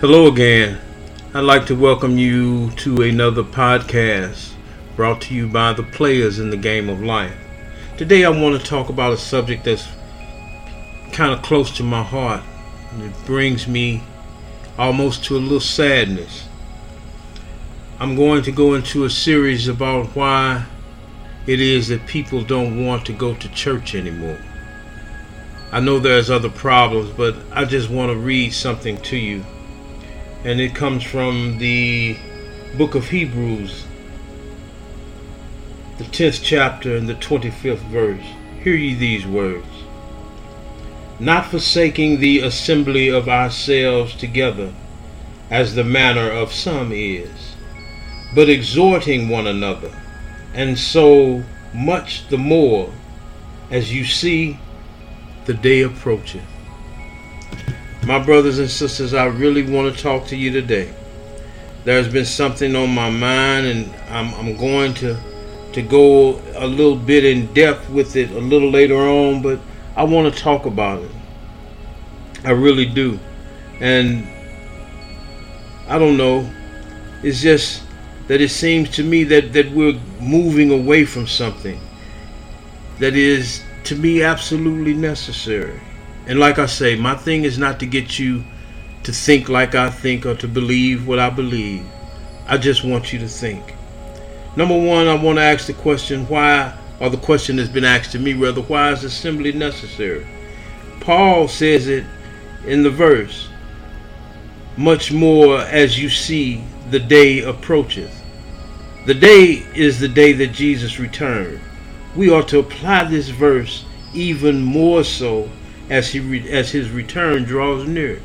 Hello again. I'd like to welcome you to another podcast brought to you by the players in the game of life. Today I want to talk about a subject that's kind of close to my heart. And it brings me almost to a little sadness. I'm going to go into a series about why it is that people don't want to go to church anymore. I know there's other problems, but I just want to read something to you and it comes from the book of Hebrews, the 10th chapter and the 25th verse. Hear ye these words Not forsaking the assembly of ourselves together, as the manner of some is, but exhorting one another, and so much the more as you see the day approacheth. My brothers and sisters, I really want to talk to you today. There's been something on my mind, and I'm, I'm going to to go a little bit in depth with it a little later on, but I want to talk about it. I really do. And I don't know. It's just that it seems to me that, that we're moving away from something that is, to me, absolutely necessary. And like I say, my thing is not to get you to think like I think or to believe what I believe. I just want you to think. Number one, I want to ask the question why, or the question that's been asked to me rather, why is assembly necessary? Paul says it in the verse, much more as you see the day approacheth. The day is the day that Jesus returned. We ought to apply this verse even more so as he re- as his return draws near.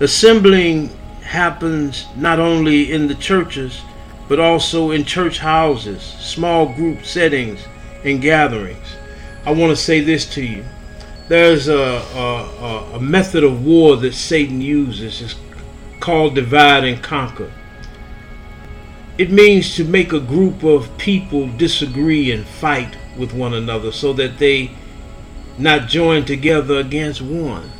Assembling happens not only in the churches but also in church houses, small group settings, and gatherings. I want to say this to you. There's a, a, a method of war that Satan uses. It's called divide and conquer. It means to make a group of people disagree and fight with one another so that they not joined together against one.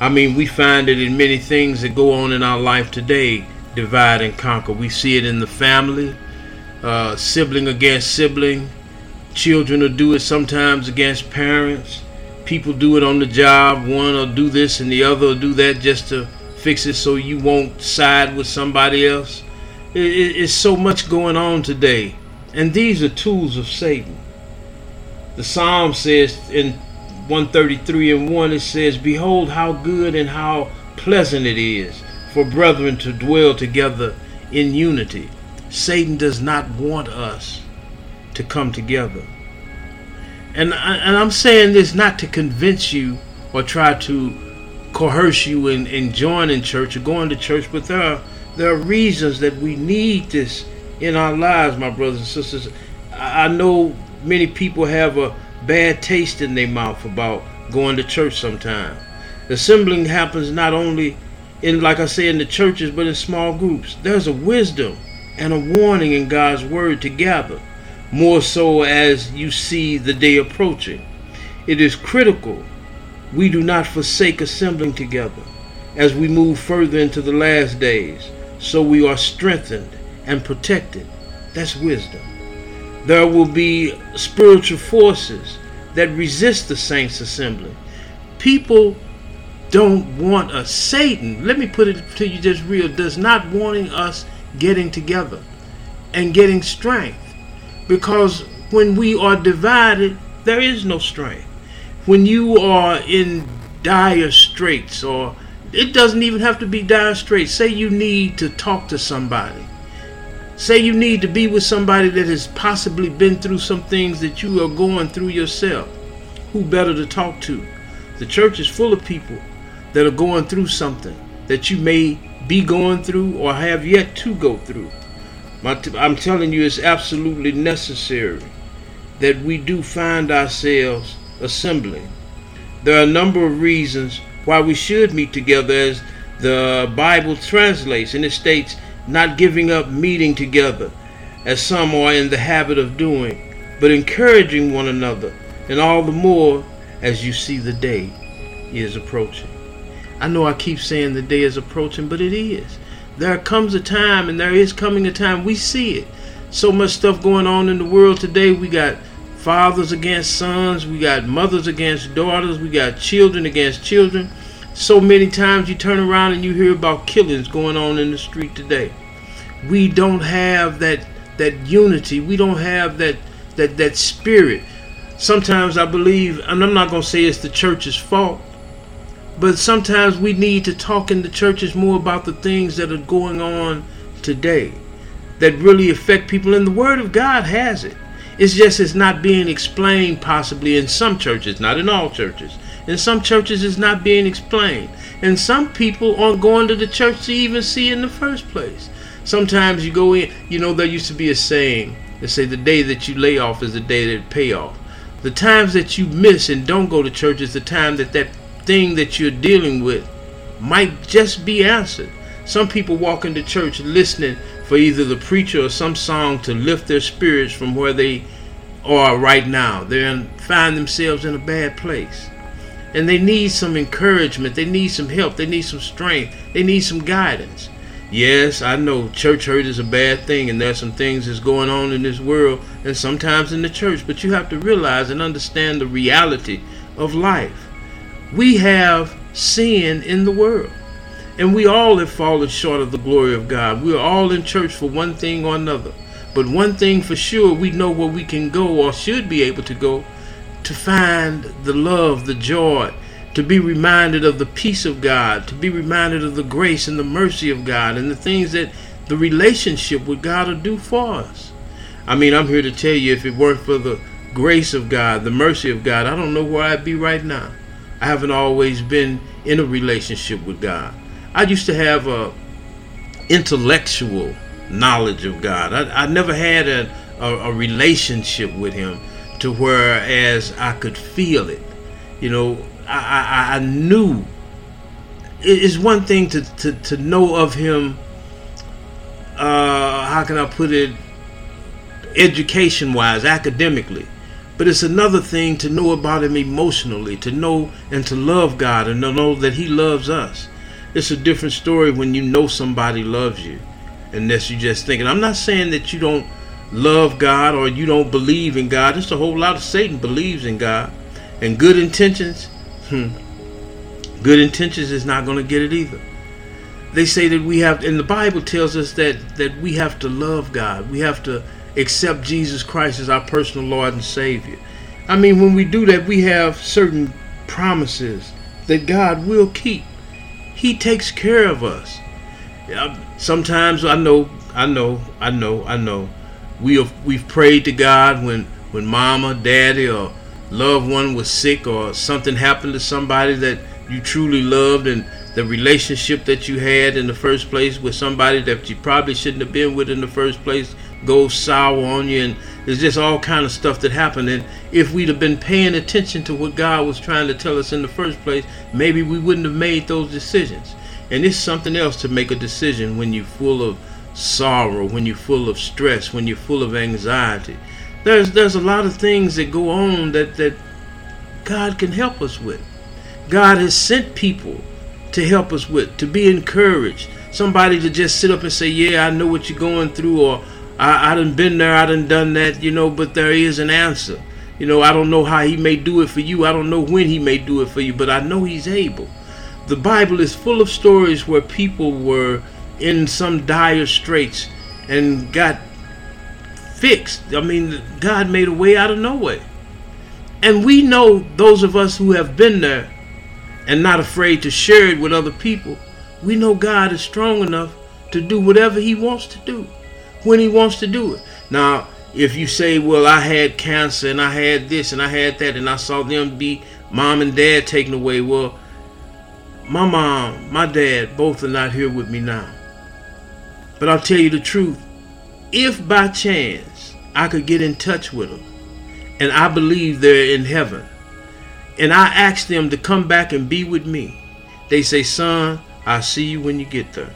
I mean, we find it in many things that go on in our life today divide and conquer. We see it in the family, uh, sibling against sibling. Children will do it sometimes against parents. People do it on the job. One will do this and the other will do that just to fix it so you won't side with somebody else. It, it, it's so much going on today. And these are tools of Satan. The Psalm says in 133 and 1, it says, Behold how good and how pleasant it is for brethren to dwell together in unity. Satan does not want us to come together. And, I, and I'm saying this not to convince you or try to coerce you in, in joining church or going to church, but there are, there are reasons that we need this in our lives, my brothers and sisters. I know many people have a bad taste in their mouth about going to church sometime. Assembling happens not only in, like I say, in the churches, but in small groups. There's a wisdom and a warning in God's word to gather, more so as you see the day approaching. It is critical we do not forsake assembling together as we move further into the last days, so we are strengthened and protected. That's wisdom there will be spiritual forces that resist the saints assembly. People don't want us. Satan, let me put it to you just real, does not wanting us getting together and getting strength. Because when we are divided, there is no strength. When you are in dire straits, or it doesn't even have to be dire straits, say you need to talk to somebody Say you need to be with somebody that has possibly been through some things that you are going through yourself. Who better to talk to? The church is full of people that are going through something that you may be going through or have yet to go through. I'm telling you, it's absolutely necessary that we do find ourselves assembling. There are a number of reasons why we should meet together, as the Bible translates, and it states, not giving up meeting together, as some are in the habit of doing, but encouraging one another, and all the more as you see the day is approaching. I know I keep saying the day is approaching, but it is. There comes a time, and there is coming a time, we see it. So much stuff going on in the world today. We got fathers against sons, we got mothers against daughters, we got children against children. So many times you turn around and you hear about killings going on in the street today. We don't have that that unity. We don't have that that that spirit. Sometimes I believe, and I'm not to say it's the church's fault, but sometimes we need to talk in the churches more about the things that are going on today that really affect people. And the Word of God has it. It's just it's not being explained possibly in some churches, not in all churches. In some churches it's not being explained. And some people aren't going to the church to even see in the first place. Sometimes you go in, you know, there used to be a saying that say the day that you lay off is the day that it pay off. The times that you miss and don't go to church is the time that that thing that you're dealing with might just be answered. Some people walk into church listening for either the preacher or some song to lift their spirits from where they are right now. They find themselves in a bad place. And they need some encouragement. They need some help. They need some strength. They need some guidance. Yes, I know church hurt is a bad thing and there's some things that's going on in this world and sometimes in the church, but you have to realize and understand the reality of life. We have sin in the world. And we all have fallen short of the glory of God. We are all in church for one thing or another. But one thing for sure, we know where we can go or should be able to go to find the love, the joy, to be reminded of the peace of God, to be reminded of the grace and the mercy of God, and the things that the relationship with God will do for us. I mean, I'm here to tell you if it weren't for the grace of God, the mercy of God, I don't know where I'd be right now. I haven't always been in a relationship with God. I used to have a intellectual knowledge of God. I, I never had a, a, a relationship with Him to whereas I could feel it. You know, I, I, I knew. It's one thing to, to, to know of Him. Uh, how can I put it? Education wise, academically. But it's another thing to know about Him emotionally, to know and to love God and to know that He loves us it's a different story when you know somebody loves you unless you just thinking i'm not saying that you don't love god or you don't believe in god just a whole lot of satan believes in god. And good intentions hmm, good intentions is not going to get it either. They say that we have and the bible tells us that that we have to love god. We have to accept jesus christ as our personal lord and savior. I mean when we do that we have certain promises that god will keep. He takes care of us. Sometimes I know, I know, I know, I know. We have we've prayed to God when when mama, daddy, or loved one was sick or something happened to somebody that you truly loved and the relationship that you had in the first place with somebody that you probably shouldn't have been with in the first place goes sour on you. And there's just all kind of stuff that happened. And if we'd have been paying attention to what god was trying to tell us in the first place maybe we wouldn't have made those decisions. And it's something else to make a decision when you're full of sorrow when you're full of stress when you're full of anxiety there's there's a lot of things that go on that that god can help us with god has sent people to help us with to be encouraged somebody to just sit up and say yeah i know what you're going through or I, I done been there, I done done that, you know, but there is an answer. You know, I don't know how he may do it for you. I don't know when he may do it for you, but I know he's able. The Bible is full of stories where people were in some dire straits and got fixed. I mean, God made a way out of no way. And we know those of us who have been there and not afraid to share it with other people, we know God is strong enough to do whatever he wants to do when he wants to do it. Now, if you say, well, I had cancer and I had this and I had that and I saw them be mom and dad taken away, well, my mom, my dad, both are not here with me now. But I'll tell you the truth. If by chance I could get in touch with them and I believe they're in heaven and I ask them to come back and be with me, they say, son, I'll see you when you get there.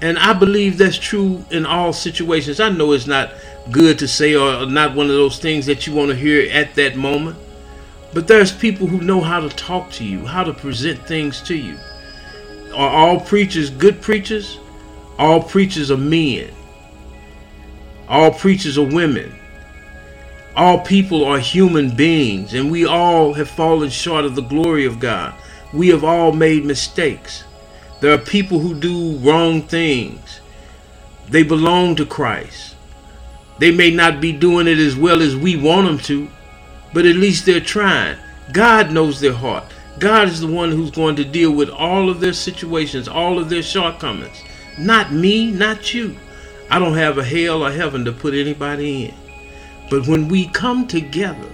And I believe that's true in all situations. I know it's not good to say or not one of those things that you want to hear at that moment. But there's people who know how to talk to you, how to present things to you. are all preachers good preachers? All preachers are men. All preachers are women. All people are human beings, and we all have fallen short of the glory of God. We have all made mistakes. There are people who do wrong things. They belong to Christ. They may not be doing it as well as we want them to, but at least they're trying. God knows their heart. God is the one who's going to deal with all of their situations, all of their shortcomings. Not me, not you. I don't have a hell or heaven to put anybody in. But when we come together,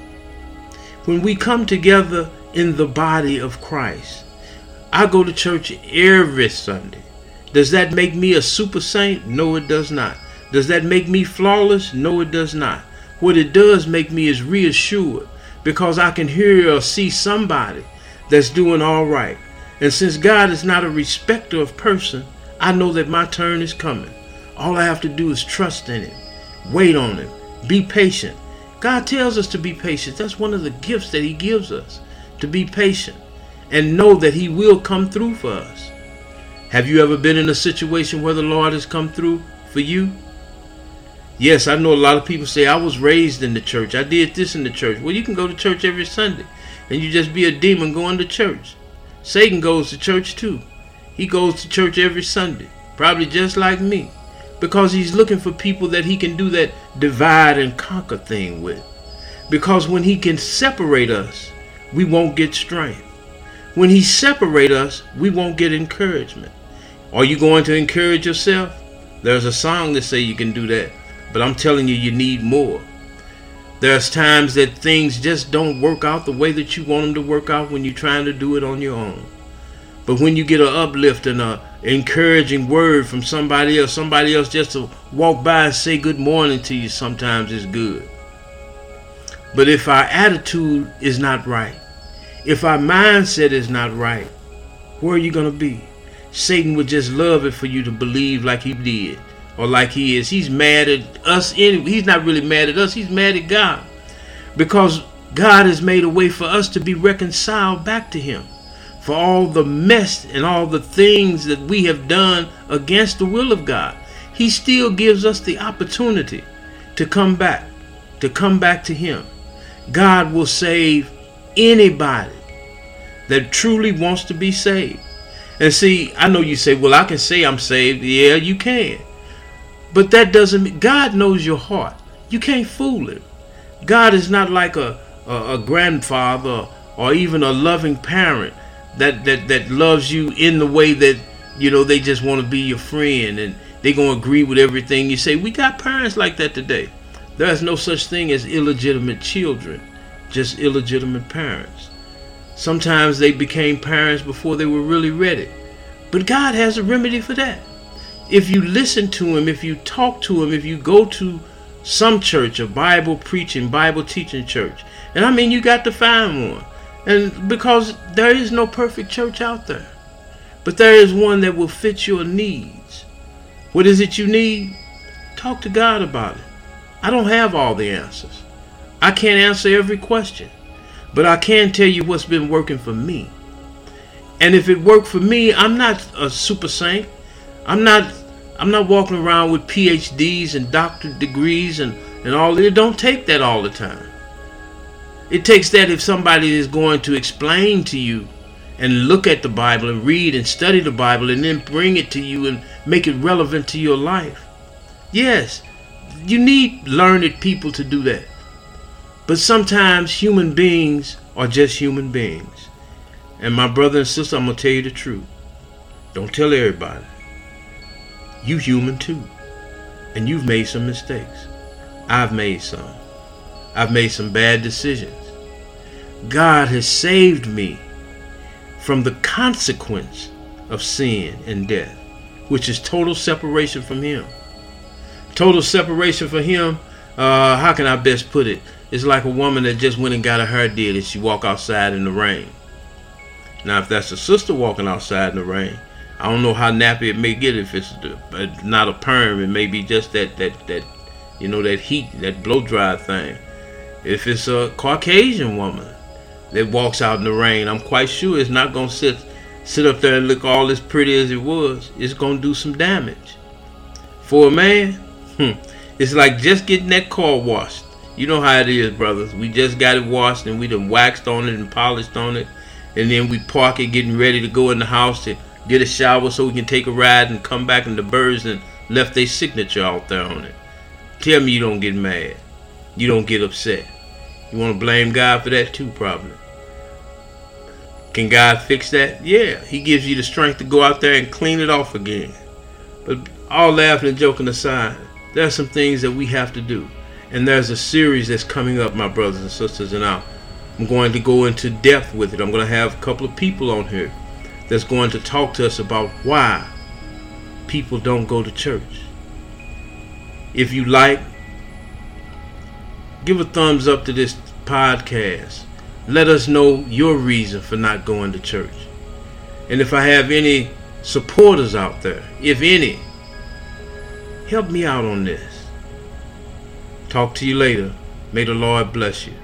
when we come together in the body of Christ, I go to church every Sunday. Does that make me a super saint? No, it does not. Does that make me flawless? No, it does not. What it does make me is reassured because I can hear or see somebody that's doing all right. And since God is not a respecter of person, I know that my turn is coming. All I have to do is trust in Him, wait on Him, be patient. God tells us to be patient. That's one of the gifts that He gives us to be patient and know that He will come through for us. Have you ever been in a situation where the Lord has come through for you? Yes, I know a lot of people say I was raised in the church. I did this in the church. Well, you can go to church every Sunday and you just be a demon going to church. Satan goes to church too. He goes to church every Sunday, probably just like me, because he's looking for people that he can do that divide and conquer thing with. Because when he can separate us, we won't get strength. When he separate us, we won't get encouragement. Are you going to encourage yourself? There's a song that say you can do that, but I'm telling you, you need more. There's times that things just don't work out the way that you want them to work out when you're trying to do it on your own. But when you get an uplift and a encouraging word from somebody else, somebody else just to walk by and say good morning to you sometimes is good. But if our attitude is not right, if our mindset is not right, where are you going to be? Satan would just love it for you to believe like he did or like he is. He's mad at us anyway. He's not really mad at us. He's mad at God. Because God has made a way for us to be reconciled back to him. For all the mess and all the things that we have done against the will of God. He still gives us the opportunity to come back, to come back to him. God will save anybody that truly wants to be saved. And see, I know you say, well, I can say I'm saved. Yeah, you can. But that doesn't mean God knows your heart. You can't fool him. God is not like a, a, a grandfather or even a loving parent that, that, that loves you in the way that, you know, they just want to be your friend and they're going to agree with everything you say. We got parents like that today. There's no such thing as illegitimate children, just illegitimate parents. Sometimes they became parents before they were really ready. But God has a remedy for that if you listen to him, if you talk to him, if you go to some church, a Bible preaching, Bible teaching church, and I mean, you got to find one. And because there is no perfect church out there, but there is one that will fit your needs. What is it you need? Talk to God about it. I don't have all the answers. I can't answer every question, but I can tell you what's been working for me. And if it worked for me, I'm not a super saint. I'm not I'm not walking around with PhDs and doctorate degrees and, and all it don't take that all the time. It takes that if somebody is going to explain to you and look at the Bible and read and study the Bible and then bring it to you and make it relevant to your life. Yes, you need learned people to do that. But sometimes human beings are just human beings. And my brother and sister, I'm going to tell you the truth. Don't tell everybody. You human too. And you've made some mistakes. I've made some. I've made some bad decisions. God has saved me from the consequence of sin and death, which is total separation from Him. Total separation from Him, uh, how can I best put it? It's like a woman that just went and got her hair did and she walk outside in the rain. Now, if that's a sister walking outside in the rain, I don't know how nappy it may get if it's not a perm. It may be just that that that you know that heat, that blow dry thing. If it's a Caucasian woman that walks out in the rain, I'm quite sure it's not gonna sit sit up there and look all as pretty as it was, it's gonna do some damage. For a man, hmm, it's like just getting that car washed. You know how it is, brothers. We just got it washed and we done waxed on it and polished on it, and then we park it, getting ready to go in the house to get a shower so we can take a ride and come back and the birds and left their signature out there on it. Tell me you don't get mad. You don't get upset. You want to blame God for that too, probably. Can God fix that? Yeah, He gives you the strength to go out there and clean it off again. But all laughing and joking aside, there are some things that we have to do. And there's a series that's coming up, my brothers and sisters, and I'm going to go into depth with it. I'm going to have a couple of people on here that's going to talk to us about why people don't go to church. If you like, give a thumbs up to this podcast. Let us know your reason for not going to church. And if I have any supporters out there, if any, help me out on this. Talk to you later. May the Lord bless you.